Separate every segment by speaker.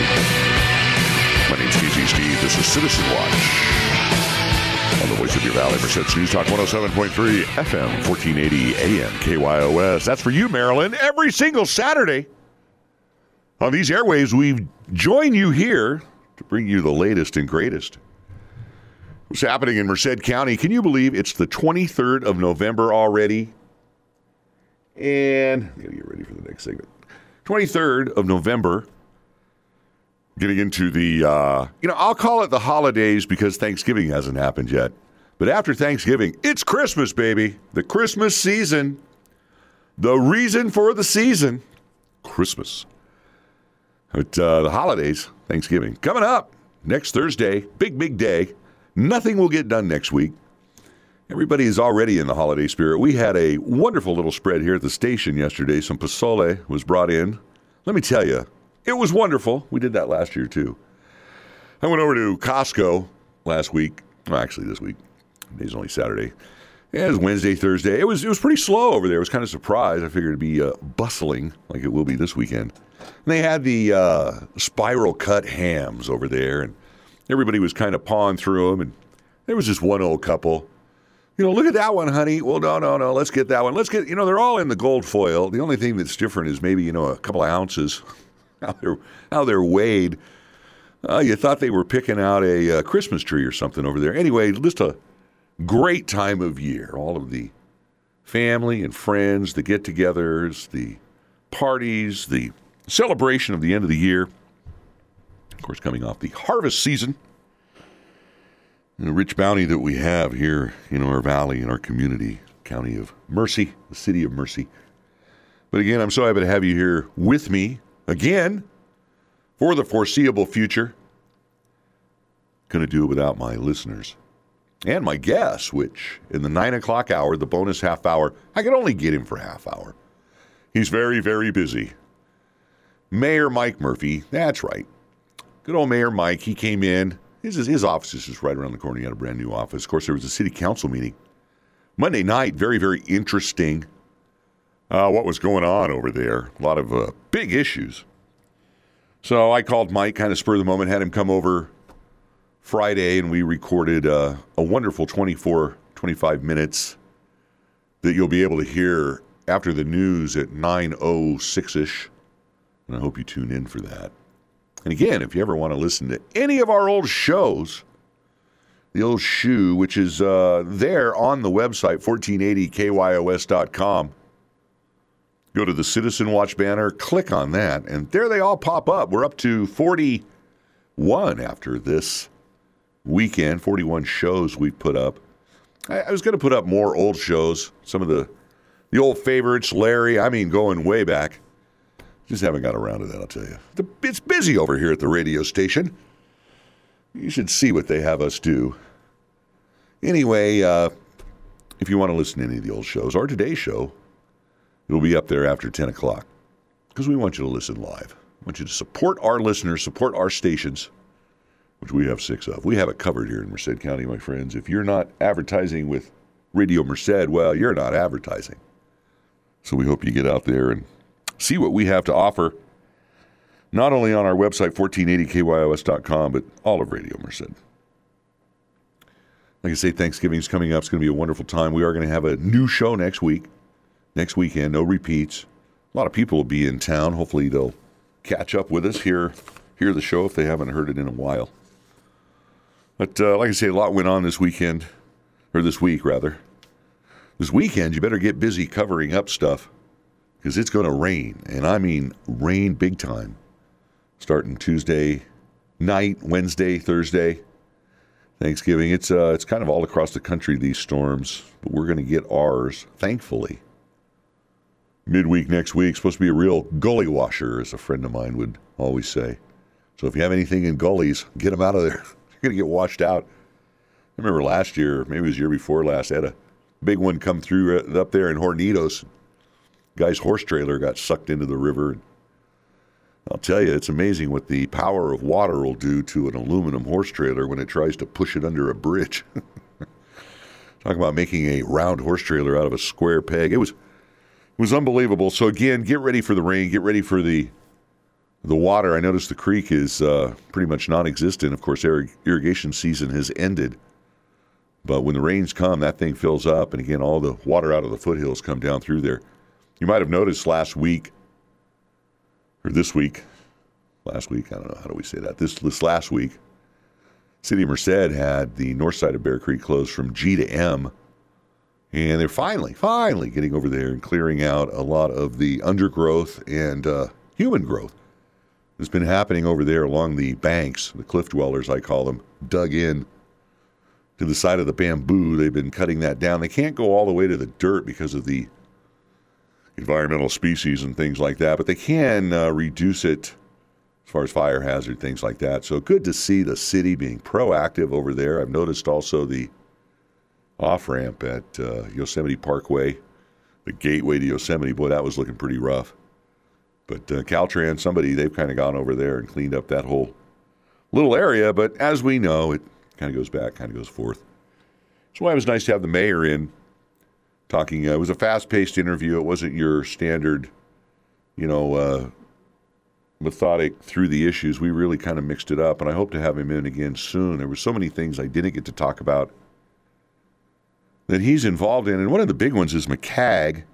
Speaker 1: My name's Casey Steed. This is Citizen Watch on the voice of your valley. Merced News Talk 107.3 FM, 1480 AM, KYOS. That's for you, Maryland, every single Saturday. On these airwaves, we join you here to bring you the latest and greatest. What's happening in Merced County? Can you believe it's the 23rd of November already? And I gotta get ready for the next segment. 23rd of November. Getting into the, uh, you know, I'll call it the holidays because Thanksgiving hasn't happened yet. But after Thanksgiving, it's Christmas, baby. The Christmas season. The reason for the season Christmas. But uh, the holidays, Thanksgiving, coming up next Thursday, big, big day. Nothing will get done next week. Everybody is already in the holiday spirit. We had a wonderful little spread here at the station yesterday. Some pozole was brought in. Let me tell you, it was wonderful. We did that last year too. I went over to Costco last week. Well, actually, this week. Today's only Saturday. Yeah, it was Wednesday, Thursday. It was it was pretty slow over there. I was kind of surprised. I figured it'd be uh, bustling like it will be this weekend. And they had the uh, spiral cut hams over there, and everybody was kind of pawing through them. And there was this one old couple you know, look at that one, honey. Well, no, no, no. Let's get that one. Let's get, you know, they're all in the gold foil. The only thing that's different is maybe, you know, a couple of ounces, how they're, how they're weighed. Uh, you thought they were picking out a uh, Christmas tree or something over there. Anyway, just a great time of year. All of the family and friends, the get togethers, the parties, the celebration of the end of the year. Of course, coming off the harvest season the rich bounty that we have here in our valley, in our community, county of Merced, the city of Merced. But again, I'm so happy to have you here with me again for the foreseeable future. Going to do it without my listeners and my guests, which in the nine o'clock hour, the bonus half hour, I can only get him for half hour. He's very, very busy. Mayor Mike Murphy, that's right. Good old Mayor Mike, he came in his, his office is just right around the corner. He had a brand new office. Of course, there was a city council meeting Monday night. Very, very interesting. Uh, what was going on over there? A lot of uh, big issues. So I called Mike, kind of spur of the moment, had him come over Friday, and we recorded uh, a wonderful 24, 25 minutes that you'll be able to hear after the news at 9.06 ish. And I hope you tune in for that. And again, if you ever want to listen to any of our old shows, the old shoe, which is uh, there on the website, 1480kyos.com, go to the Citizen Watch banner, click on that, and there they all pop up. We're up to 41 after this weekend, 41 shows we've put up. I, I was going to put up more old shows, some of the the old favorites, Larry, I mean, going way back. Just haven't got around to that, I'll tell you. It's busy over here at the radio station. You should see what they have us do. Anyway, uh, if you want to listen to any of the old shows or today's show, it'll be up there after 10 o'clock because we want you to listen live. We want you to support our listeners, support our stations, which we have six of. We have it covered here in Merced County, my friends. If you're not advertising with Radio Merced, well, you're not advertising. So we hope you get out there and see what we have to offer, not only on our website, 1480kyos.com, but all of Radio Merced. Like I say, Thanksgiving's coming up. It's going to be a wonderful time. We are going to have a new show next week, next weekend, no repeats. A lot of people will be in town. Hopefully, they'll catch up with us, here, hear the show if they haven't heard it in a while. But uh, like I say, a lot went on this weekend, or this week, rather. This weekend, you better get busy covering up stuff because it's going to rain, and I mean rain big time, starting Tuesday night, Wednesday, Thursday, Thanksgiving. It's uh, it's kind of all across the country these storms, but we're going to get ours, thankfully. Midweek next week supposed to be a real gully washer, as a friend of mine would always say. So if you have anything in gullies, get them out of there. You're going to get washed out. I remember last year, maybe it was year before last, I had a big one come through uh, up there in Hornitos guy's horse trailer got sucked into the river. I'll tell you, it's amazing what the power of water will do to an aluminum horse trailer when it tries to push it under a bridge. Talk about making a round horse trailer out of a square peg. It was was unbelievable. So again, get ready for the rain. Get ready for the The water, I noticed the creek is uh, pretty much non existent. Of course, irrigation season has ended. But when the rains come, that thing fills up. And again, all the water out of the foothills come down through there. You might have noticed last week, or this week, last week, I don't know, how do we say that? This, this last week, City of Merced had the north side of Bear Creek closed from G to M. And they're finally, finally getting over there and clearing out a lot of the undergrowth and uh, human growth that's been happening over there along the banks, the cliff dwellers, I call them, dug in to the side of the bamboo. They've been cutting that down. They can't go all the way to the dirt because of the environmental species and things like that, but they can uh, reduce it as far as fire hazard, things like that. So good to see the city being proactive over there. I've noticed also the off ramp at uh, Yosemite Parkway, the gateway to Yosemite. Boy, that was looking pretty rough. But uh, Caltrans, somebody, they've kind of gone over there and cleaned up that whole little area. But as we know, it kind of goes back, kind of goes forth. That's why it was nice to have the mayor in talking. Uh, it was a fast paced interview. It wasn't your standard, you know, uh, methodic through the issues. We really kind of mixed it up, and I hope to have him in again soon. There were so many things I didn't get to talk about that he's involved in, and one of the big ones is MCAG,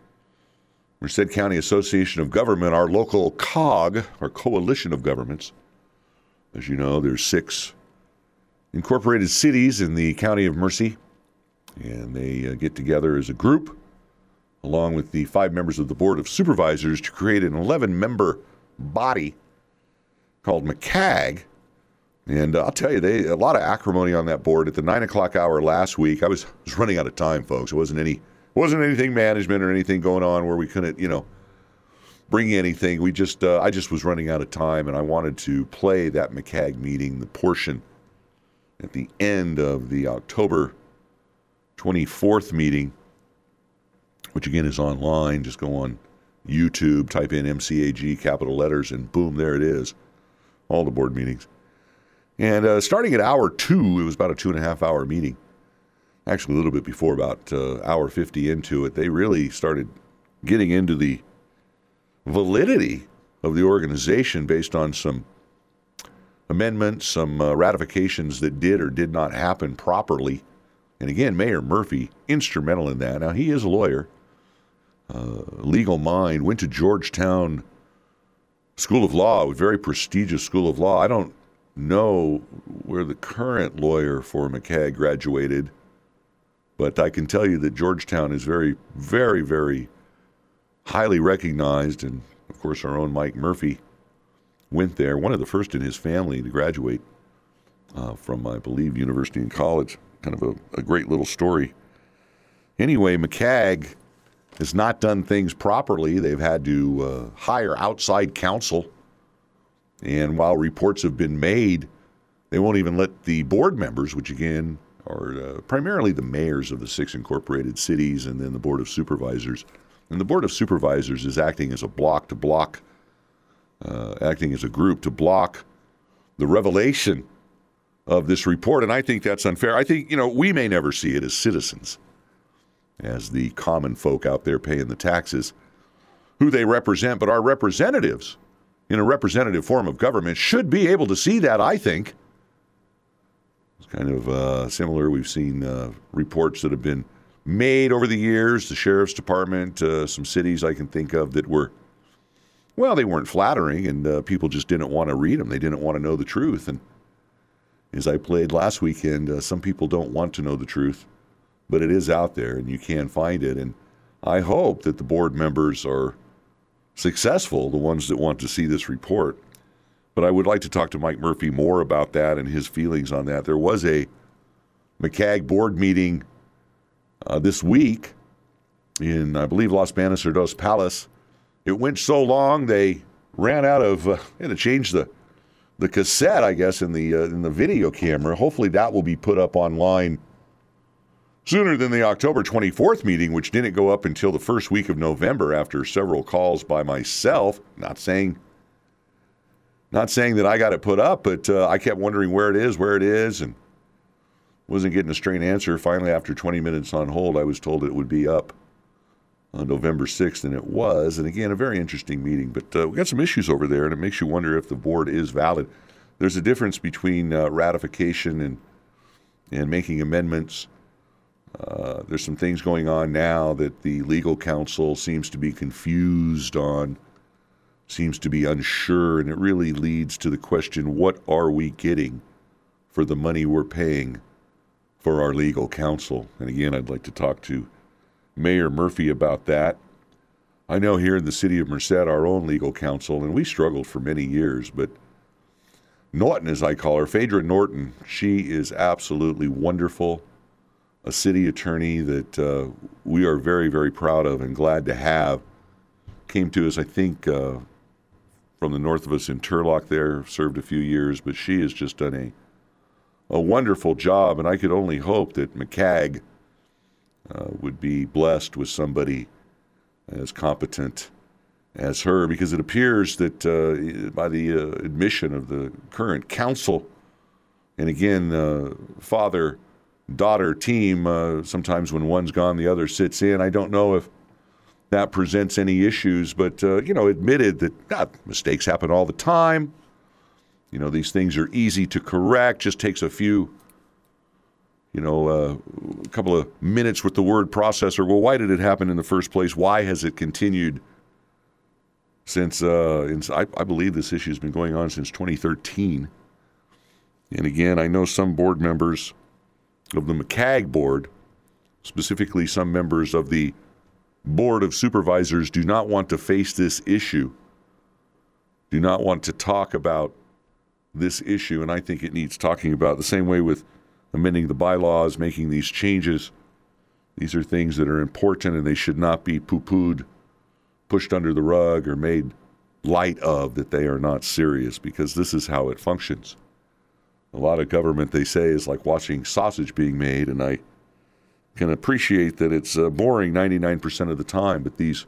Speaker 1: Merced County Association of Government, our local COG, our coalition of governments. As you know, there's six incorporated cities in the county of Merced, and they uh, get together as a group, along with the five members of the Board of Supervisors, to create an 11 member body called MCAG. And uh, I'll tell you, they a lot of acrimony on that board. At the nine o'clock hour last week, I was, was running out of time, folks. It wasn't any wasn't anything management or anything going on where we couldn't, you know, bring anything. We just uh, I just was running out of time, and I wanted to play that MCAG meeting, the portion at the end of the October 24th meeting, which again is online. Just go on YouTube, type in MCAG capital letters, and boom, there it is. All the board meetings. And uh, starting at hour two, it was about a two and a half hour meeting. Actually, a little bit before, about uh, hour 50 into it, they really started getting into the validity of the organization based on some amendments, some uh, ratifications that did or did not happen properly. And again, Mayor Murphy, instrumental in that. Now, he is a lawyer, uh, legal mind, went to Georgetown School of Law, a very prestigious school of law. I don't know where the current lawyer for MCAG graduated, but I can tell you that Georgetown is very, very, very highly recognized. And of course, our own Mike Murphy went there, one of the first in his family to graduate uh, from, I believe, University and College. Kind of a, a great little story. Anyway, MCAG has not done things properly. They've had to uh, hire outside counsel. And while reports have been made, they won't even let the board members, which again are uh, primarily the mayors of the six incorporated cities and then the board of supervisors. And the board of supervisors is acting as a block to block, uh, acting as a group to block the revelation of this report. And I think that's unfair. I think, you know, we may never see it as citizens as the common folk out there paying the taxes, who they represent, but our representatives in a representative form of government should be able to see that, I think. It's kind of uh, similar. We've seen uh, reports that have been made over the years, the sheriff's department, uh, some cities I can think of that were, well, they weren't flattering, and uh, people just didn't want to read them. They didn't want to know the truth. And as I played last weekend, uh, some people don't want to know the truth but it is out there and you can find it. And I hope that the board members are successful, the ones that want to see this report. But I would like to talk to Mike Murphy more about that and his feelings on that. There was a MCAG board meeting uh, this week in, I believe, Los Banos or Dos Palos. It went so long they ran out of, uh, had to change the the cassette, I guess, in the uh, in the video camera. Hopefully, that will be put up online sooner than the October 24th meeting, which didn't go up until the first week of November after several calls by myself. Not saying, not saying that I got it put up, but uh, I kept wondering where it is, where it is, and wasn't getting a straight answer. Finally, after 20 minutes on hold, I was told it would be up on November 6th and it was. And again, a very interesting meeting. But uh, we got some issues over there, and it makes you wonder if the board is valid. There's a difference between uh, ratification and and making amendments. Uh, there's some things going on now that the legal counsel seems to be confused on, seems to be unsure, and it really leads to the question what are we getting for the money we're paying for our legal counsel? And again, I'd like to talk to Mayor Murphy about that. I know here in the city of Merced, our own legal counsel, and we struggled for many years, but Norton, as I call her, Phaedra Norton, she is absolutely wonderful, a city attorney that uh, we are very, very proud of and glad to have. Came to us, I think, uh, from the north of us in Turlock there, served a few years, but she has just done a, a wonderful job, and I could only hope that MCAG uh, would be blessed with somebody as competent as her because it appears that uh, by the uh, admission of the current council, and again, uh, father daughter team, uh, sometimes when one's gone, the other sits in. I don't know if that presents any issues, but, uh, you know, admitted that ah, mistakes happen all the time. You know, these things are easy to correct, just takes a few. You know, uh, a couple of minutes with the word processor. Well, why did it happen in the first place? Why has it continued since uh, in, I, I, believe this issue has been going on since 2013. And again, I know some board members of the MCAG board, specifically some members of the board of supervisors, do not want to face this issue, do not want to talk about this issue. And I think it needs talking about the same way with amending the bylaws, making these changes. These are things that are important and they should not be poo pooed pushed under the rug or made light of that they are not serious because this is how it functions. A lot of government, they say, is like watching sausage being made, and I can appreciate that it's uh, boring 99% of the time, but these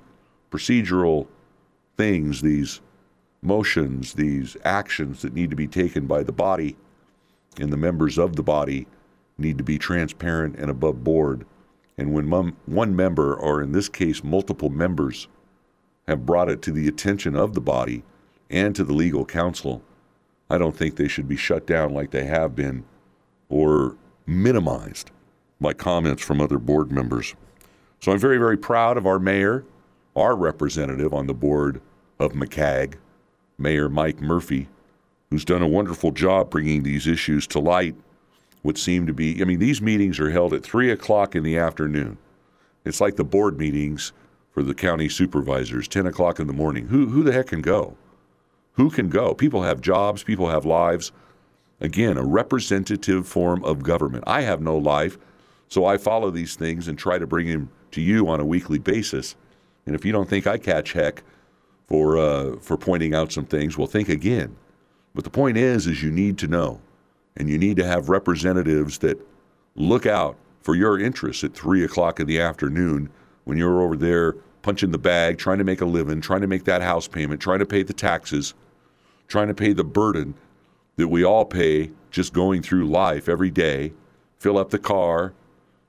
Speaker 1: procedural things, these motions, these actions that need to be taken by the body and the members of the body need to be transparent and above board. And when mum, one member, or in this case, multiple members, have brought it to the attention of the body and to the legal counsel, I don't think they should be shut down like they have been or minimized by comments from other board members. So I'm very, very proud of our mayor, our representative on the board of MCAG, Mayor Mike Murphy, who's done a wonderful job bringing these issues to light. What seem to be, I mean, these meetings are held at 3 o'clock in the afternoon. It's like the board meetings for the county supervisors, 10 o'clock in the morning. Who, who the heck can go? Who can go? People have jobs, people have lives. Again, a representative form of government. I have no life, so I follow these things and try to bring them to you on a weekly basis. And if you don't think I catch heck for uh, for pointing out some things, well, think again. But the point is, is you need to know, and you need to have representatives that look out for your interests at three o'clock in the afternoon when you're over there punching the bag, trying to make a living, trying to make that house payment, trying to pay the taxes, trying to pay the burden that we all pay just going through life every day, fill up the car,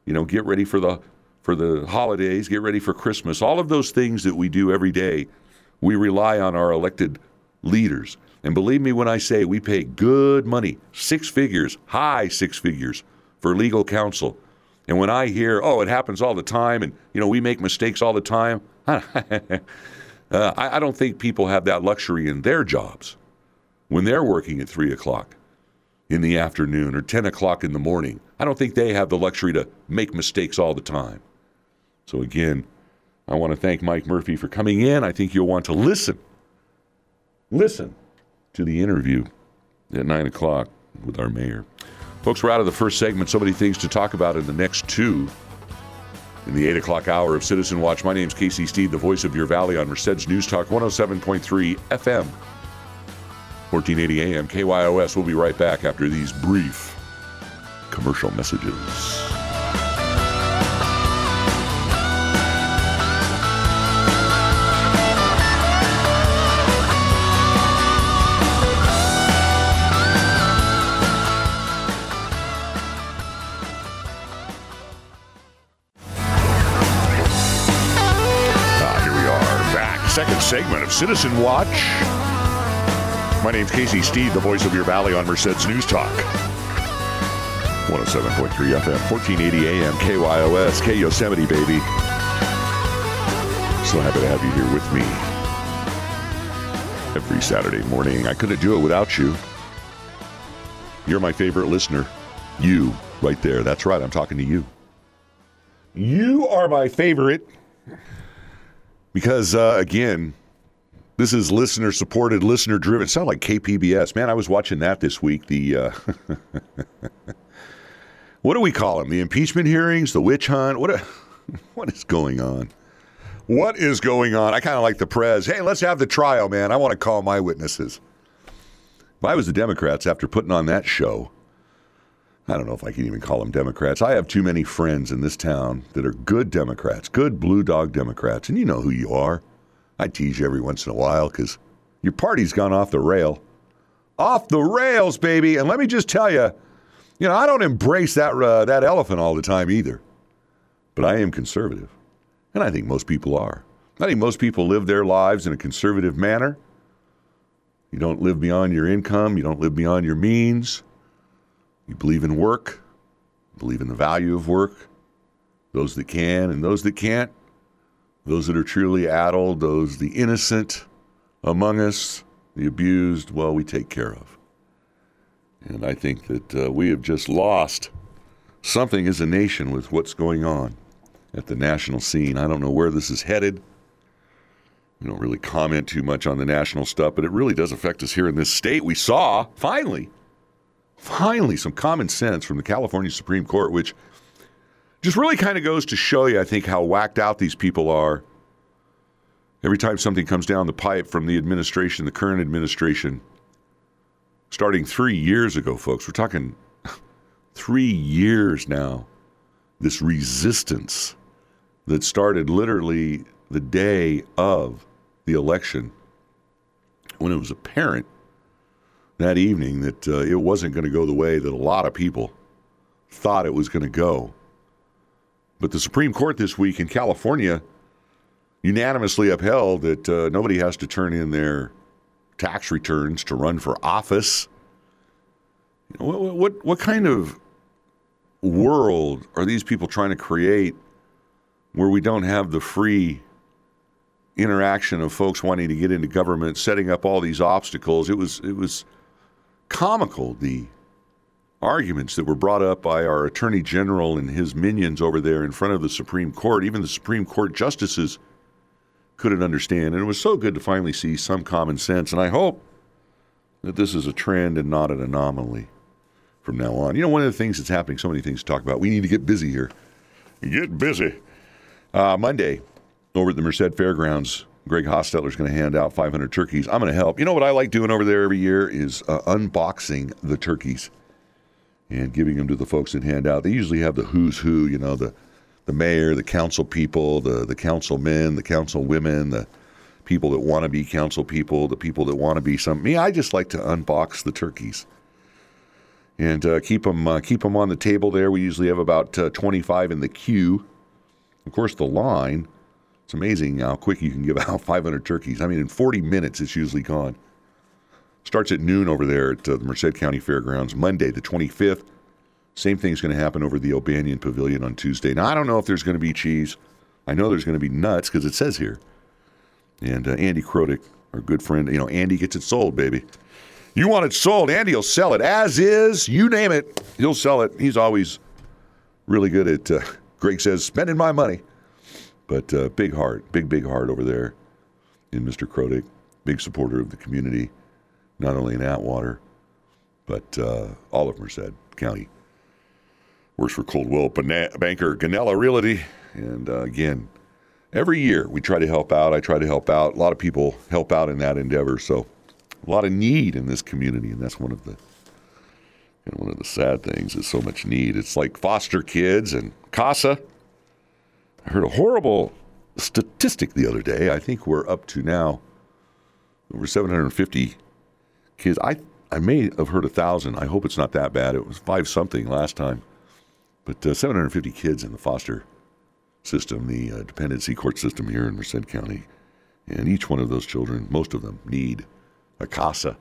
Speaker 1: you know, get ready for the for the holidays, get ready for Christmas. All of those things that we do every day, we rely on our elected leaders. And believe me when I say we pay good money, six figures, high six figures for legal counsel and when I hear, oh, it happens all the time, and you know we make mistakes all the time, uh, I, I don't think people have that luxury in their jobs when they're working at three o'clock in the afternoon or ten o'clock in the morning. I don't think they have the luxury to make mistakes all the time. So again, I want to thank Mike Murphy for coming in. I think you'll want to listen, listen to the interview at nine o'clock with our mayor. Folks, we're out of the first segment. So many things to talk about in the next two. In the 8 o'clock hour of Citizen Watch, my name is Casey Steed, the voice of your valley on Merced's News Talk 107.3 FM, 1480 AM, KYOS. We'll be right back after these brief commercial messages. Ah, second segment of Citizen Watch. My name's Casey Steed, the voice of your valley on Merced's News Talk. 107.3 FM, 1480 AM, KYOS, K Yosemite, baby. So happy to have you here with me every Saturday morning. I couldn't do it without you. You're my favorite listener. You, right there. That's right, I'm talking to you. You are my favorite because, uh, again, this is listener supported, listener driven. It sounds like KPBS. Man, I was watching that this week. The. Uh, what do we call them? The impeachment hearings, the witch hunt. What? A, what is going on? What is going on? I kind of like the prez. Hey, let's have the trial, man. I want to call my witnesses. If I was the Democrats after putting on that show, I don't know if I can even call them Democrats. I have too many friends in this town that are good Democrats, good blue dog Democrats, and you know who you are. I tease you every once in a while because your party's gone off the rail. Off the rails, baby. And let me just tell you, you know, I don't embrace that, uh, that elephant all the time either, but I am conservative. And I think most people are. I think most people live their lives in a conservative manner. You don't live beyond your income, you don't live beyond your means. You believe in work, believe in the value of work, those that can and those that can't, those that are truly addled, those the innocent among us, the abused, well, we take care of. And I think that uh, we have just lost something as a nation with what's going on at the national scene. I don't know where this is headed. We don't really comment too much on the national stuff, but it really does affect us here in this state. We saw, finally, finally, some common sense from the California Supreme Court, which just really kind of goes to show you, I think, how whacked out these people are. Every time something comes down the pipe from the administration, the current administration, starting three years ago, folks, we're talking three years now, this resistance that started literally the day of the election when it was apparent that evening that uh, it wasn't going to go the way that a lot of people thought it was going to go. But the Supreme Court this week in California unanimously upheld that uh, nobody has to turn in their tax returns to run for office. What, what, what kind of world are these people trying to create where we don't have the free interaction of folks wanting to get into government, setting up all these obstacles? It was it was comical the arguments that were brought up by our attorney general and his minions over there in front of the Supreme Court. Even the Supreme Court justices couldn't understand. And it was so good to finally see some common sense. And I hope that this is a trend and not an anomaly from now on. You know, one of the things that's happening, so many things to talk about. We need to get busy here. Get busy. Uh, Monday, over at the Merced Fairgrounds, Greg Hostetler is going to hand out 500 turkeys. I'm going to help. You know what I like doing over there every year is uh, unboxing the turkeys and giving them to the folks that hand out. They usually have the who's who, you know, the the mayor, the council people, the the councilmen, the council women, the people that want to be council people, the people that want to be some. Me, I just like to unbox the turkeys and uh, keep them uh, keep them on the table there. We usually have about uh, 25 in the queue. Of course, the line it's amazing how quick you can give out 500 turkeys. I mean, in 40 minutes, it's usually gone. Starts at noon over there at uh, the Merced County Fairgrounds, Monday, the 25th. Same thing's going to happen over the O'Banion Pavilion on Tuesday. Now, I don't know if there's going to be cheese. I know there's going to be nuts because it says here. And uh, Andy Krodick, our good friend, you know, Andy gets it sold, baby. You want it sold, Andy will sell it as is. You name it, he'll sell it. He's always really good at, uh, Greg says, spending my money. But uh, big heart, big, big heart over there in Mr. Krodick, big supporter of the community, not only in Atwater, but uh, all of Merced County. Works for Coldwell Banker Ganella Realty. And uh, again, every year we try to help out. I try to help out. A lot of people help out in that endeavor. So a lot of need in this community, and that's one of the and one of the sad things is so much need. It's like foster kids and CASA I heard a horrible statistic the other day. I think we're up to now over 750 kids. I I may have heard a thousand. I hope it's not that bad. It was five something last time, but uh, 750 kids in the foster system, the uh, dependency court system here in Merced County, And each one of those children, most of them, need a CASA.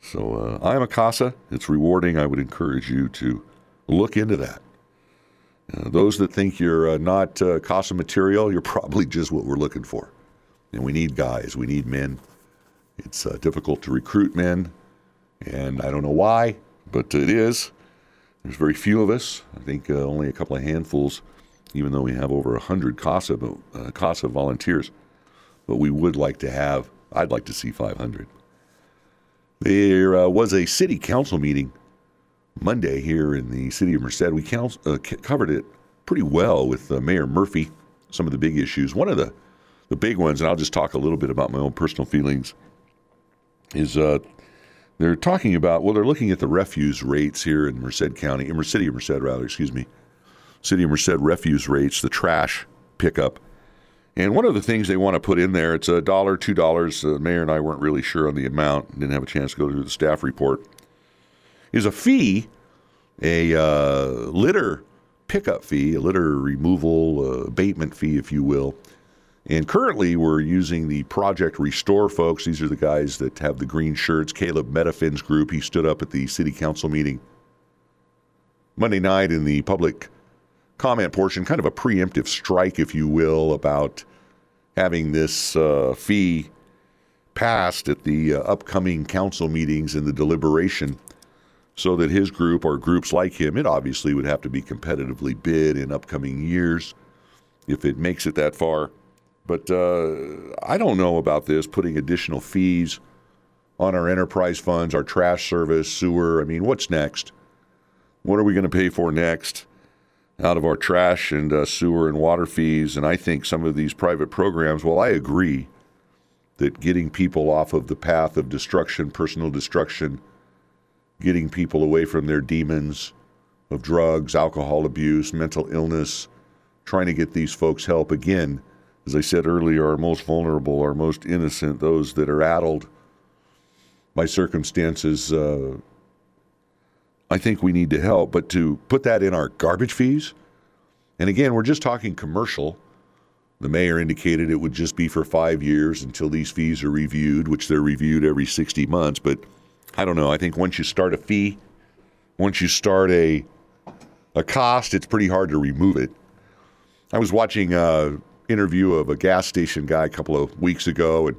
Speaker 1: So uh, I'm a CASA. It's rewarding. I would encourage you to look into that. Uh, those that think you're uh, not uh, CASA material, you're probably just what we're looking for. And we need guys, we need men. It's uh, difficult to recruit men, and I don't know why, but it is. There's very few of us. I think uh, only a couple of handfuls, even though we have over 100 CASA, uh, CASA volunteers. But we would like to have, I'd like to see 500. There uh, was a city council meeting Monday here in the city of Merced. We count, uh, covered it pretty well with uh, Mayor Murphy, some of the big issues. One of the, the big ones, and I'll just talk a little bit about my own personal feelings, is uh, they're talking about, well, they're looking at the refuse rates here in Merced County, in City of Merced, rather, excuse me. City of Merced refuse rates, the trash pickup. And one of the things they want to put in there, it's a dollar, two dollars. The mayor and I weren't really sure on the amount, didn't have a chance to go through the staff report is a fee, a uh, litter pickup fee, a litter removal uh, abatement fee, if you will. And currently, we're using the Project Restore folks. These are the guys that have the green shirts. Caleb Metafin's group. He stood up at the city council meeting Monday night in the public comment portion, kind of a preemptive strike, if you will, about having this uh, fee passed at the uh, upcoming council meetings and the deliberation so that his group or groups like him, it obviously would have to be competitively bid in upcoming years if it makes it that far. But uh, I don't know about this putting additional fees on our enterprise funds, our trash service, sewer. I mean, what's next? What are we going to pay for next out of our trash and uh, sewer and water fees? And I think some of these private programs, well, I agree that getting people off of the path of destruction, personal destruction, getting people away from their demons of drugs, alcohol abuse, mental illness, trying to get these folks help. Again, as I said earlier, our most vulnerable, our most innocent, those that are addled by circumstances. Uh, I think we need to help, but to put that in our garbage fees, and again, we're just talking commercial. The mayor indicated it would just be for five years until these fees are reviewed, which they're reviewed every 60 months. But I don't know. I think once you start a fee, once you start a a cost, it's pretty hard to remove it. I was watching an interview of a gas station guy a couple of weeks ago, and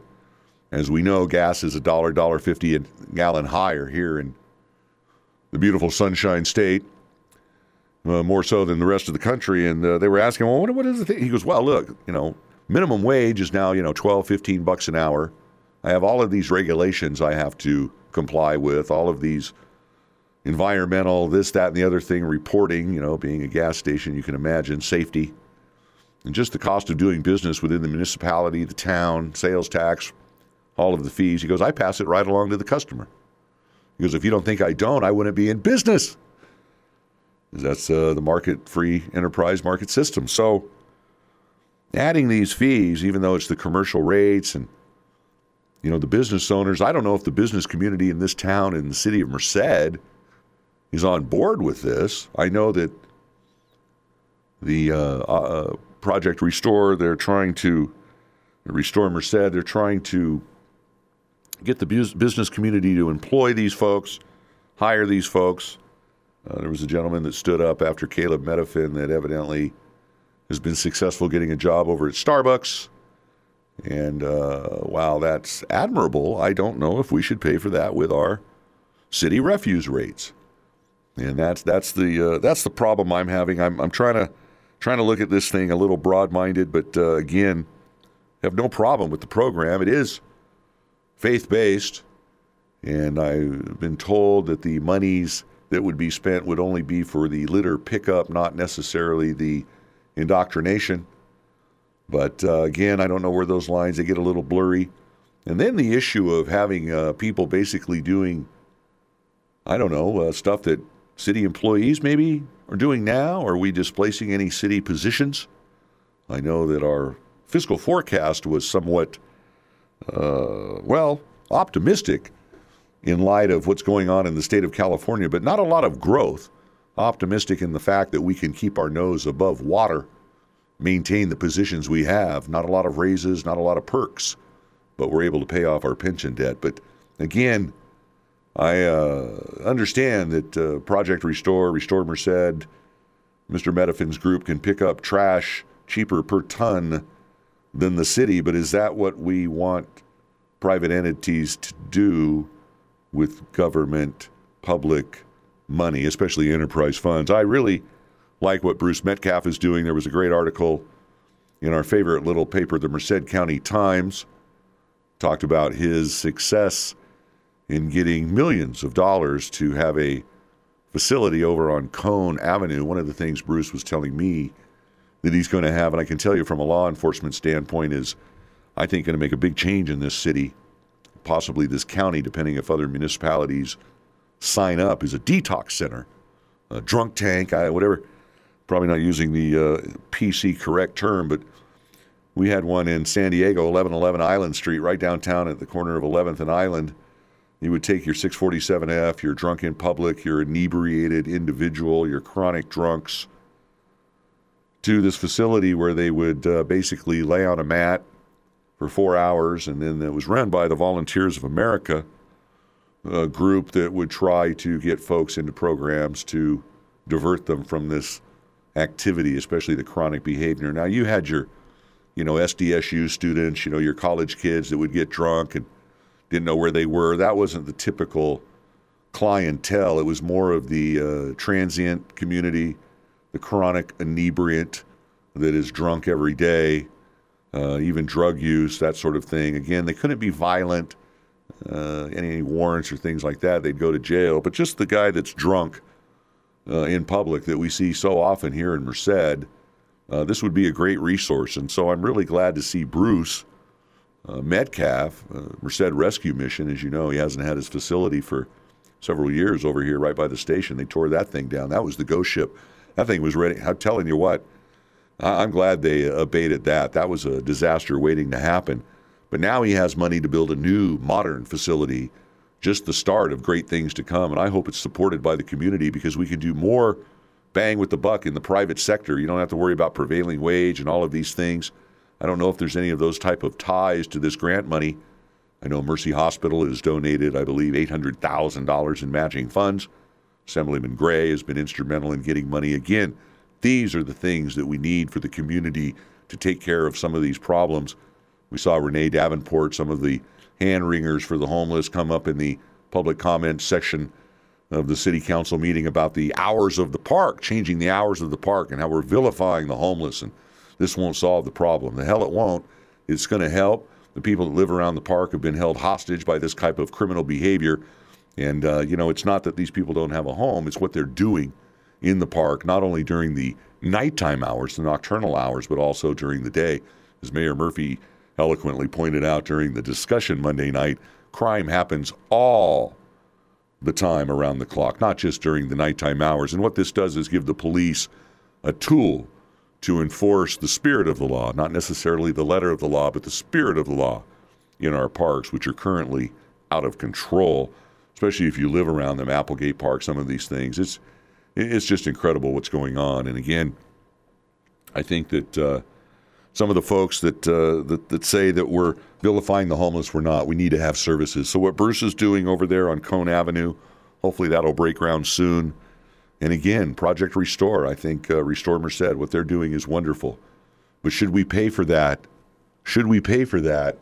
Speaker 1: as we know, gas is a dollar, dollar fifty a gallon higher here in the beautiful Sunshine State, uh, more so than the rest of the country. And uh, they were asking, "Well, what, what is the thing?" He goes, "Well, look, you know, minimum wage is now you know 12, 15 bucks an hour. I have all of these regulations I have to." comply with, all of these environmental, this, that, and the other thing reporting, you know, being a gas station, you can imagine safety and just the cost of doing business within the municipality, the town, sales tax, all of the fees. He goes, I pass it right along to the customer. He goes, if you don't think I don't, I wouldn't be in business. That's uh, the market free enterprise market system. So adding these fees, even though it's the commercial rates and you know, the business owners, I don't know if the business community in this town in the city of Merced is on board with this. I know that the uh, uh, Project Restore, they're trying to restore Merced, they're trying to get the business community to employ these folks, hire these folks. Uh, there was a gentleman that stood up after Caleb Metafin that evidently has been successful getting a job over at Starbucks. And uh, while that's admirable, I don't know if we should pay for that with our city refuse rates. And that's that's the uh, that's the problem I'm having. I'm, I'm trying to trying to look at this thing a little broad-minded, but uh, again, have no problem with the program. It is faith-based, and I've been told that the monies that would be spent would only be for the litter pickup, not necessarily the indoctrination. But uh, again, I don't know where those lines they get a little blurry. And then the issue of having uh, people basically doing, I don't know, uh, stuff that city employees maybe are doing now. Are we displacing any city positions? I know that our fiscal forecast was somewhat, uh, well, optimistic in light of what's going on in the state of California, but not a lot of growth. Optimistic in the fact that we can keep our nose above water maintain the positions we have. Not a lot of raises, not a lot of perks. but we're able to pay off our pension debt. But again, I uh, understand that uh, Project Restore, Restore Merced, Mr. Metafin's group can pick up trash cheaper per ton than the city, but is that what we want private entities to do with government, public money, especially enterprise funds? I really like what Bruce Metcalf is doing. There was a great article in our favorite little paper, the Merced County Times, talked about his success in getting millions of dollars to have a facility over on Cone Avenue. One of the things Bruce was telling me that he's going to have, and I can tell you from a law enforcement standpoint, is I think going to make a big change in this city, possibly this county, depending if other municipalities sign up, is a detox center, a drunk tank, whatever. Probably not using the uh, PC correct term, but we had one in San Diego, 1111 Island Street, right downtown at the corner of 11th and Island. You would take your 647F, your drunk in public, your inebriated individual, your chronic drunks to this facility where they would uh, basically lay on a mat for four hours, and then it was run by the Volunteers of America, a group that would try to get folks into programs to divert them from this activity, especially the chronic behavior. Now, you had your, you know, SDSU students, you know, your college kids that would get drunk and didn't know where they were. That wasn't the typical clientele. It was more of the uh, transient community the chronic inebriant that is drunk every day, uh, even drug use, that sort of thing. Again, they couldn't be violent, uh, any warrants or things like that. They'd go to jail. But just the guy that's drunk uh, in public that we see so often here in Merced, uh, this would be a great resource. And so I'm really glad to see Bruce. Uh, Metcalf, uh, Merced Rescue Mission, as you know, he hasn't had his facility for several years over here right by the station. They tore that thing down. That was the ghost ship that thing was ready. I'm telling you what, I'm glad they abated that. That was a disaster waiting to happen. But now he has money to build a new modern facility, just the start of great things to come. And I hope it's supported by the community because we can do more bang with the buck in the private sector. You don't have to worry about prevailing wage and all of these things. I don't know if there's any of those type of ties to this grant money. I know Mercy Hospital has donated, I believe, $800,000 in matching funds. Assemblyman Gray has been instrumental in getting money. Again, these are the things that we need for the community to take care of some of these problems. We saw Renee Davenport, some of the hand wringers for the homeless, come up in the public comment section of the city council meeting about the hours of the park, changing the hours of the park, and how we're vilifying the homeless. And this won't solve the problem. The hell it won't. It's going to help. The people that live around the park have been held hostage by this type of criminal behavior. And, uh, you know, it's not that these people don't have a home, it's what they're doing in the park, not only during the nighttime hours, the nocturnal hours, but also during the day. As Mayor Murphy eloquently pointed out during the discussion Monday night, crime happens all the time around the clock, not just during the nighttime hours. And what this does is give the police a tool to enforce the spirit of the law, not necessarily the letter of the law, but the spirit of the law in our parks, which are currently out of control especially if you live around them, Applegate Park, some of these things. It's it's just incredible what's going on. And again, I think that uh, some of the folks that, uh, that that say that we're vilifying the homeless, we're not. We need to have services. So what Bruce is doing over there on Cone Avenue, hopefully that'll break ground soon. And again, Project Restore. I think uh, Restore Merced, what they're doing is wonderful. But should we pay for that? Should we pay for that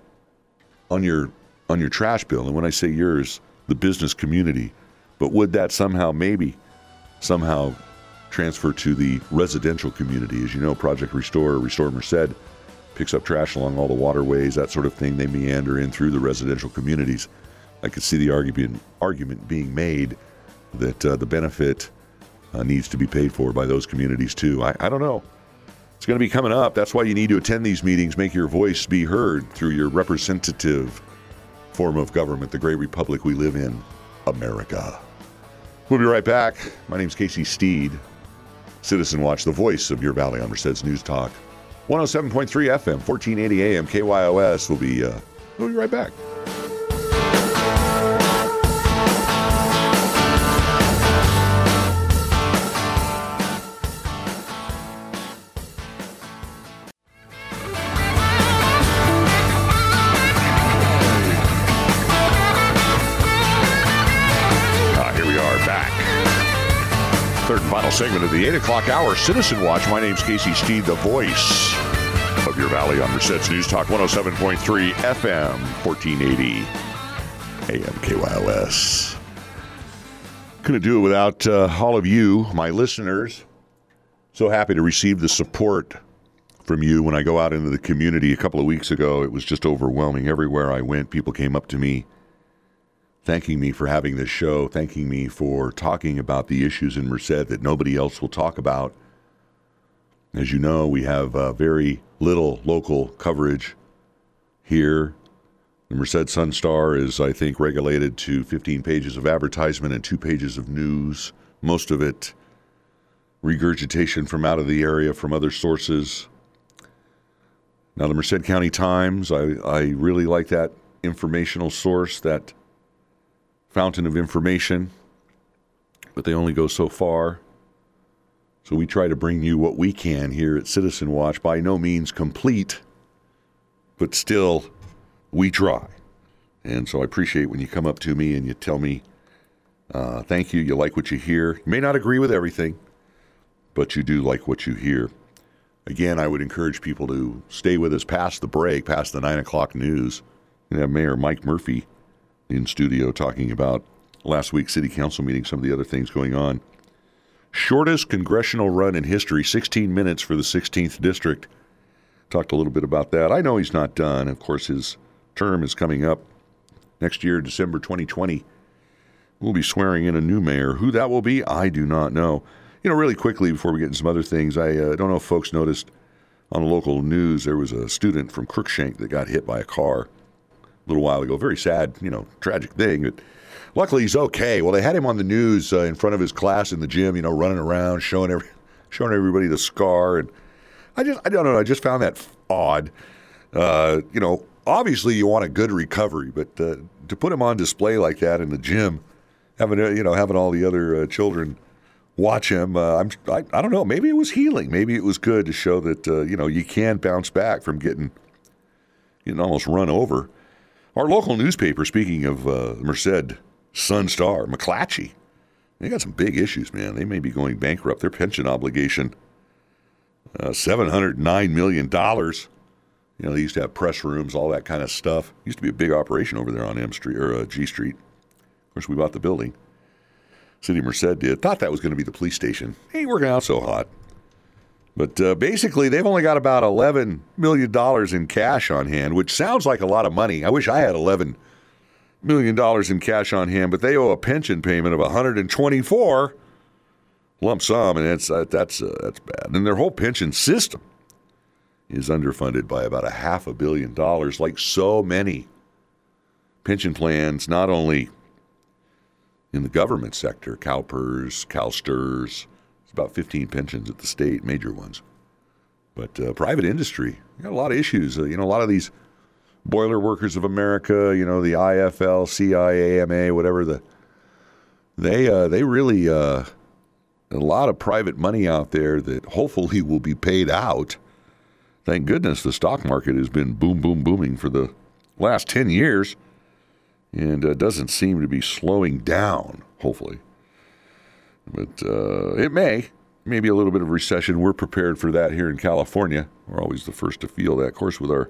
Speaker 1: on your on your trash bill? And when I say yours, the business community. But would that somehow, maybe, somehow transfer to the residential community? As you know, Project Restore, Restore Merced, picks up trash along all the waterways, that sort of thing. They meander in through the residential communities. I could see the argument argument being made that uh, the benefit uh, needs to be paid for by those communities too. I, I don't know. It's going to be coming up. That's why you need to attend these meetings, make your voice be heard through your representative form of government, the great republic we live in, America. We'll be right back. My name is Casey Steed, Citizen Watch, the voice of your Valley on Merced's News Talk. 107.3 FM, 1480 AM, KYOS. We'll be, uh, we'll be right back. The 8 o'clock hour Citizen Watch. My name's Casey Steed, the voice of your valley on Merced's News Talk 107.3 FM, 1480 AM KYOS. Couldn't do it without uh, all of you, my listeners. So happy to receive the support from you when I go out into the community. A couple of weeks ago, it was just overwhelming. Everywhere I went, people came up to me thanking me for having this show, thanking me for talking about the issues in Merced that nobody else will talk about. As you know, we have uh, very little local coverage here. The Merced Sun Star is, I think, regulated to 15 pages of advertisement and two pages of news, most of it regurgitation from out of the area from other sources. Now, the Merced County Times, I, I really like that informational source, that fountain of information, but they only go so far. So we try to bring you what we can here at Citizen Watch. By no means complete, but still, we try. And so I appreciate when you come up to me and you tell me, uh, thank you, you like what you hear. You may not agree with everything, but you do like what you hear. Again, I would encourage people to stay with us past the break, past the 9 o'clock news. Have Mayor Mike Murphy in studio talking about last week's city council meeting, some of the other things going on. Shortest congressional run in history, 16 minutes for the 16th district. Talked a little bit about that. I know he's not done. Of course, his term is coming up next year, December 2020. We'll be swearing in a new mayor. Who that will be, I do not know. You know, really quickly before we get into some other things, I uh, don't know if folks noticed on the local news there was a student from Cruickshank that got hit by a car little while ago. Very sad, you know, tragic thing. But luckily, he's okay. Well, they had him on the news uh, in front of his class in the gym, you know, running around, showing every, showing everybody the scar. And I just, I don't know, I just found that odd. Uh, you know, obviously you want a good recovery, but uh, to put him on display like that in the gym, having uh, you know having all the other uh, children watch him, uh, I'm, I, I don't know, maybe it was healing, maybe it was good to show that you know you can bounce back from getting getting almost run over. Our local newspaper, speaking of uh, Merced Sun Star, McClatchy, they got some big issues, man. They may be going bankrupt. Their pension obligation, uh, $709 million. You know, they used to have press rooms, all that kind of stuff. Used to be a big operation over there on M Street or uh, G Street. Of course, we bought the building. City Merced did. Thought that was going to be the police station. Ain't working out so hot. But uh, basically, they've only got about $11 million in cash on hand, which sounds like a lot of money. I wish I had $11 million in cash on hand, but they owe a pension payment of 124 lump sum, and that's, uh, that's, uh, that's bad. And their whole pension system is underfunded by about a half a billion dollars, like so many pension plans, not only in the government sector, CalPERS, CalSTRS, it's about 15 pensions at the state, major ones. But uh, private industry, got a lot of issues. Uh, you know, a lot of these boiler workers of America, you know, the IFL, CIAMA, whatever the they uh, they really uh, a lot of private money out there that hopefully will be paid out. Thank goodness the stock market has been boom, boom, booming for the last 10 years and uh, doesn't seem to be slowing down, hopefully. But uh, it may. Maybe a little bit of recession. We're prepared for that here in California. We're always the first to feel that. Of course, with our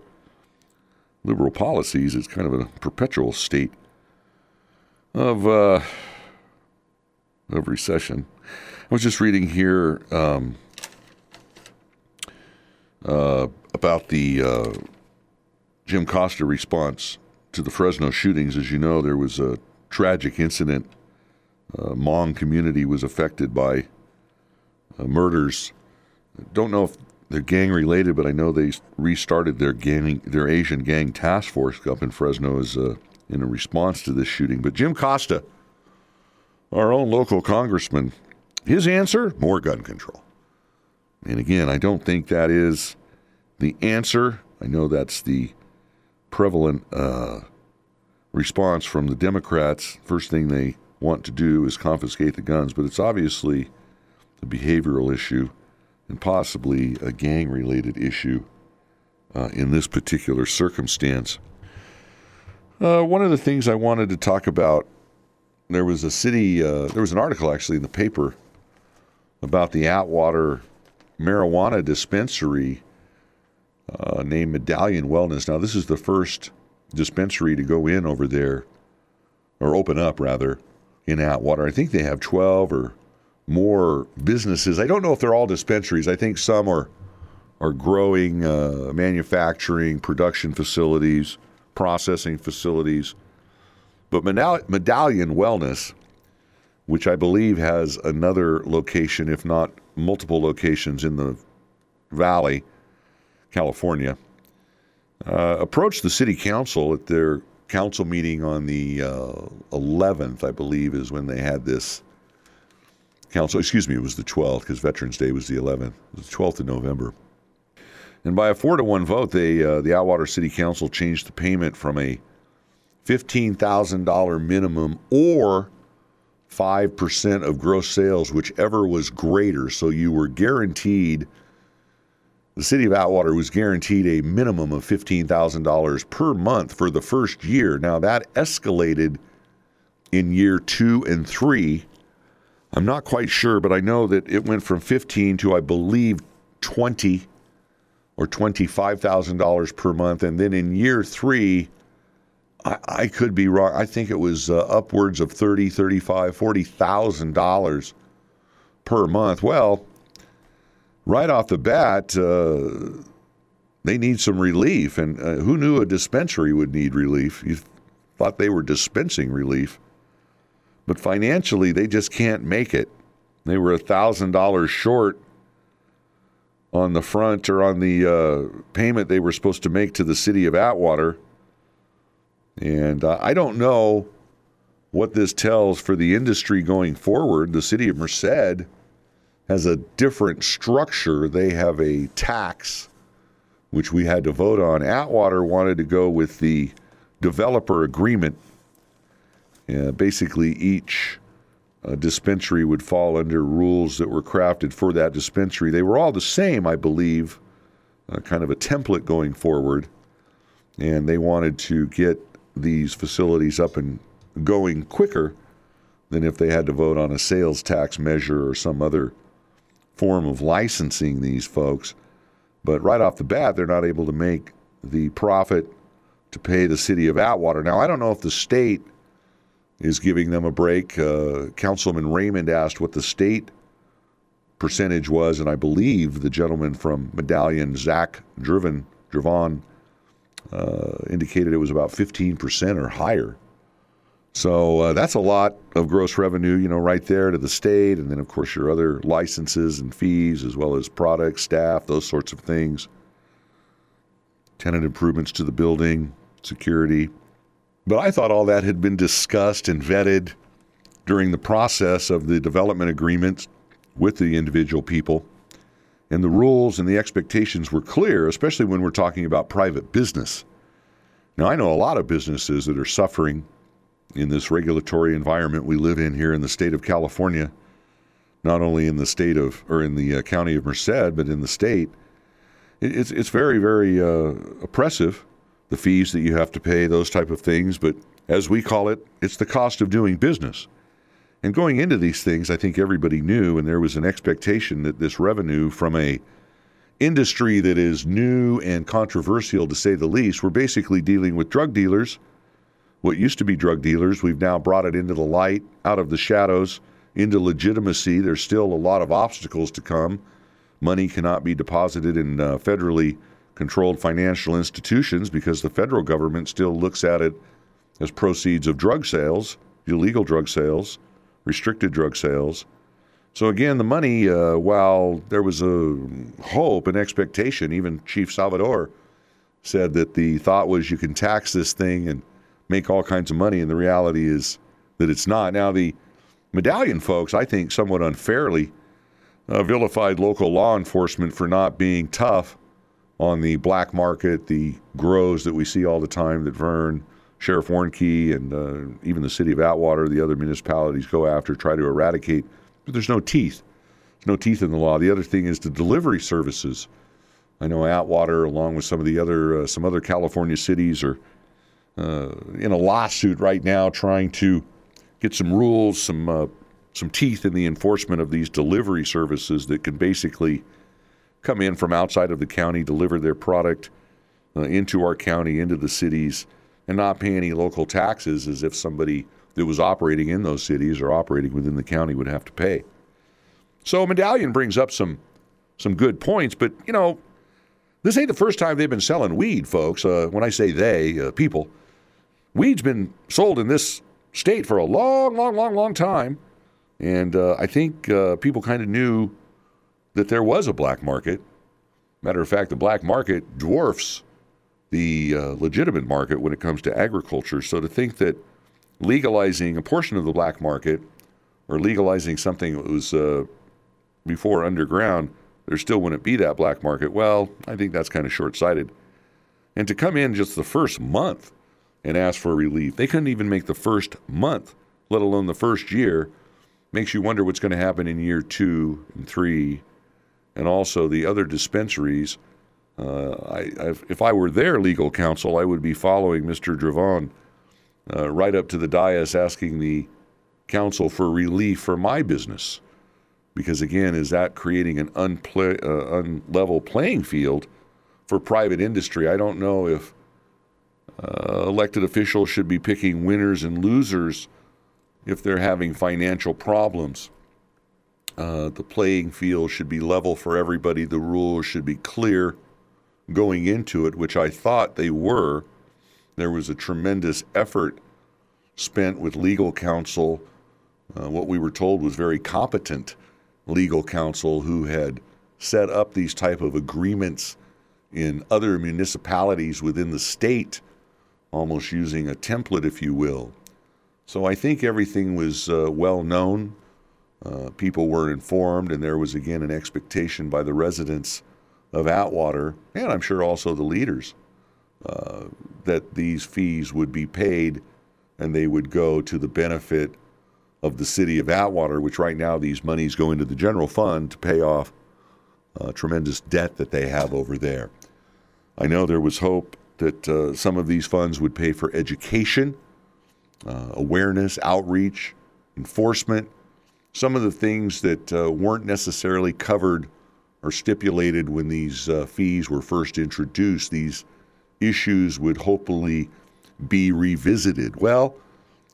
Speaker 1: liberal policies, it's kind of a perpetual state of uh, of recession. I was just reading here um, uh, about the uh, Jim Costa response to the Fresno shootings. As you know, there was a tragic incident uh, Hmong community was affected by uh, murders. Don't know if they're gang related, but I know they restarted their gang, their Asian gang task force up in Fresno as a, in a response to this shooting. But Jim Costa, our own local congressman, his answer: more gun control. And again, I don't think that is the answer. I know that's the prevalent uh, response from the Democrats. First thing they want to do is confiscate the guns, but it's obviously a behavioral issue and possibly a gang related issue uh, in this particular circumstance. Uh, one of the things I wanted to talk about there was a city, uh, there was an article actually in the paper about the Atwater marijuana dispensary uh, named Medallion Wellness. Now, this is the first dispensary to go in over there, or open up rather, in Atwater. I think they have 12 or more businesses. I don't know if they're all dispensaries. I think some are are growing, uh, manufacturing, production facilities, processing facilities. But Medallion Wellness, which I believe has another location, if not multiple locations in the valley, California, uh, approached the city council at their council meeting on the uh, 11th, I believe, is when they had this council. Excuse me, it was the 12th because Veterans Day was the 11th. It was the 12th of November. And by a four to one vote, they uh, the Atwater City Council changed the payment from a fifteen thousand dollar minimum or five percent of gross sales, whichever was greater. So you were guaranteed. The city of Atwater was guaranteed a minimum of $15,000 per month for the first year. Now, that escalated in year two and three. I'm not quite sure, but I know that it went from 15 to, I believe, 20 or $25,000 per month. And then in year three, I, I could be wrong. I think it was uh, upwards of thirty, thirty-five, forty thousand dollars per month. Well, right off the bat, uh, they need some relief. And uh, who knew a dispensary would need relief? You thought they were dispensing relief, but financially, they just can't make it. They were a thousand dollars short on the front or on the uh, payment they were supposed to make to the city of Atwater. And uh, I don't know what this tells for the industry going forward. The city of Merced has a different structure. They have a tax, which we had to vote on. Atwater wanted to go with the developer agreement. Uh, basically, each a dispensary would fall under rules that were crafted for that dispensary. They were all the same, I believe, uh, kind of a template going forward. And they wanted to get these facilities up and going quicker than if they had to vote on a sales tax measure or some other form of licensing these folks. But right off the bat, they're not able to make the profit to pay the city of Atwater. Now, I don't know if the state is giving them a break. Uh, Councilman Raymond asked what the state percentage was, and I believe the gentleman from Medallion, Zach Driven, Dravon, uh, indicated it was about 15% or higher. So uh, that's a lot of gross revenue, you know, right there to the state. And then, of course, your other licenses and fees, as well as products, staff, those sorts of things. Tenant improvements to the building, security. But I thought all that had been discussed and vetted during the process of the development agreements with the individual people. And the rules and the expectations were clear, especially when we're talking about private business. Now, I know a lot of businesses that are suffering in this regulatory environment we live in here in the state of California, not only in the state of, or in the uh, county of Merced, but in the state. It's, it's very, very uh, oppressive the fees that you have to pay, those type of things. But as we call it, it's the cost of doing business. And going into these things, I think everybody knew, and there was an expectation that this revenue from a industry that is new and controversial to say the least, we're basically dealing with drug dealers. What used to be drug dealers, we've now brought it into the light, out of the shadows, into legitimacy. There's still a lot of obstacles to come. Money cannot be deposited in uh, federally controlled financial institutions because the federal government still looks at it as proceeds of drug sales, illegal drug sales, restricted drug sales. So again, the money, uh, while there was a hope and expectation, even Chief Salvador said that the thought was you can tax this thing and make all kinds of money, and the reality is that it's not. Now, the medallion folks, I think, somewhat unfairly uh, vilified local law enforcement for not being tough on the black market, the grows that we see all the time that Vern, Sheriff Warnke, and uh, even the city of Atwater, the other municipalities go after, try to eradicate. But there's no teeth. There's no teeth in the law. The other thing is the delivery services. I know Atwater, along with some of the other uh, some other California cities, are uh, in a lawsuit right now trying to get some rules, some uh, some teeth in the enforcement of these delivery services that can basically come in from outside of the county, deliver their product uh, into our county, into the cities, and not pay any local taxes as if somebody that was operating in those cities or operating within the county would have to pay. So Medallion brings up some some good points, but you know, this ain't the first time they've been selling weed, folks. Uh, when I say they, uh, people, weed's been sold in this state for a long, long, long, long time, and uh, I think uh, people kind of knew that there was a black market. Matter of fact, the black market dwarfs the uh, legitimate market when it comes to agriculture. So to think that legalizing a portion of the black market or legalizing something that was uh, before underground, there still wouldn't be that black market. Well, I think that's kind of short sighted. And to come in just the first month and ask for relief, they couldn't even make the first month, let alone the first year, makes you wonder what's going to happen in year two and three. And also the other dispensaries. Uh, I, if I were their legal counsel, I would be following Mr. Dravon uh, right up to the dais asking the council for relief for my business. Because again, is that creating an unple- uh, unlevel playing field for private industry? I don't know if uh, elected officials should be picking winners and losers if they're having financial problems. Uh, the playing field should be level for everybody. The rules should be clear going into it, which I thought they were. There was a tremendous effort spent with legal counsel. Uh, what we were told was very competent legal counsel who had set up these type of agreements in other municipalities within the state, almost using a template, if you will. So I think everything was uh, well known. Uh, people were informed, and there was again an expectation by the residents of Atwater, and I'm sure also the leaders, uh, that these fees would be paid and they would go to the benefit of the city of Atwater, which right now these monies go into the general fund to pay off uh, tremendous debt that they have over there. I know there was hope that uh, some of these funds would pay for education, uh, awareness, outreach, enforcement, some of the things that uh, weren't necessarily covered or stipulated when these uh, fees were first introduced. These issues would hopefully be revisited. Well,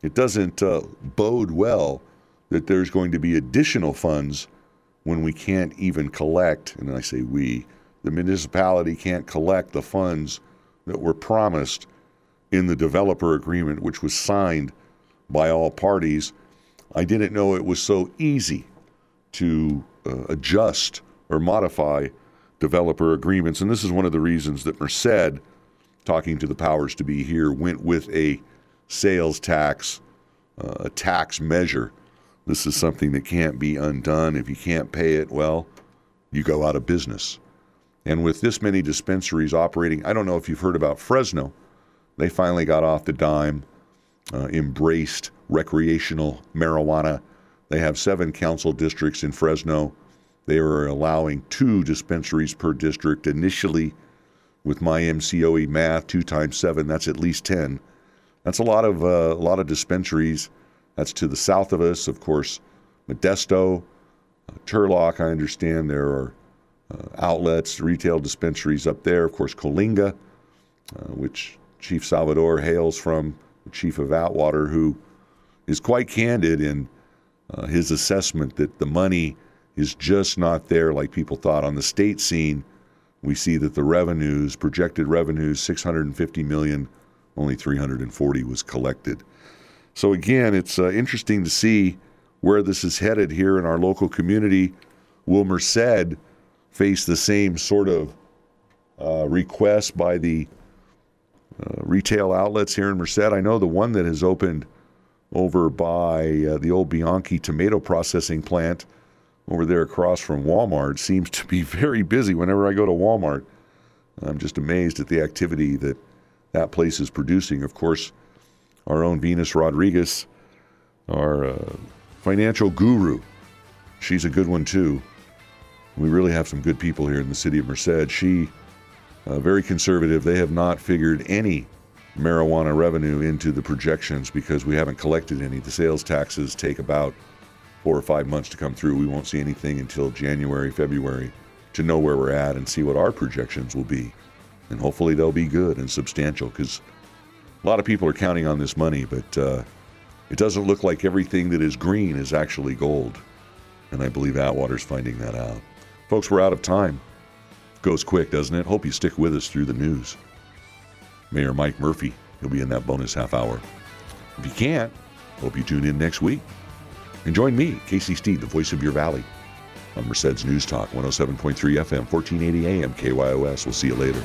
Speaker 1: it doesn't uh, bode well that there's going to be additional funds when we can't even collect, and I say we, the municipality can't collect the funds that were promised in the developer agreement, which was signed by all parties. I didn't know it was so easy to uh, adjust or modify developer agreements. And this is one of the reasons that Merced talking to the powers to be here, went with a sales tax, uh, a tax measure. This is something that can't be undone. If you can't pay it, well, you go out of business. And with this many dispensaries operating, I don't know if you've heard about Fresno. They finally got off the dime, uh, embraced recreational marijuana. They have seven council districts in Fresno. They are allowing two dispensaries per district initially with my MCOE math, two times seven, that's at least 10. That's a lot of uh, a lot of dispensaries. That's to the south of us, of course. Modesto, uh, Turlock. I understand there are uh, outlets, retail dispensaries up there. Of course, Coalinga, uh, which Chief Salvador hails from, the chief of Atwater, who is quite candid in uh, his assessment that the money is just not there like people thought on the state scene we see that the revenues, projected revenues, 650 million, only 340 was collected. So again, it's uh, interesting to see where this is headed here in our local community. Will Merced face the same sort of uh, request by the uh, retail outlets here in Merced? I know the one that has opened over by uh, the old Bianchi tomato processing plant over there across from Walmart seems to be very busy whenever I go to Walmart. I'm just amazed at the activity that that place is producing. Of course, our own Venus Rodriguez, our uh, financial guru, she's a good one too. We really have some good people here in the city of Merced. She, uh, very conservative. They have not figured any marijuana revenue into the projections because we haven't collected any. The sales taxes take about four or five months to come through. We won't see anything until January, February to know where we're at and see what our projections will be. And hopefully they'll be good and substantial because a lot of people are counting on this money, but uh, it doesn't look like everything that is green is actually gold. And I believe Atwater's finding that out. Folks, we're out of time. Goes quick, doesn't it? Hope you stick with us through the news. Mayor Mike Murphy, he'll be in that bonus half hour. If you can't, hope you tune in next week. And join me, Casey Steed, the voice of your valley, on Merced's News Talk, 107.3 FM, 1480 AM, KYOS. We'll see you later.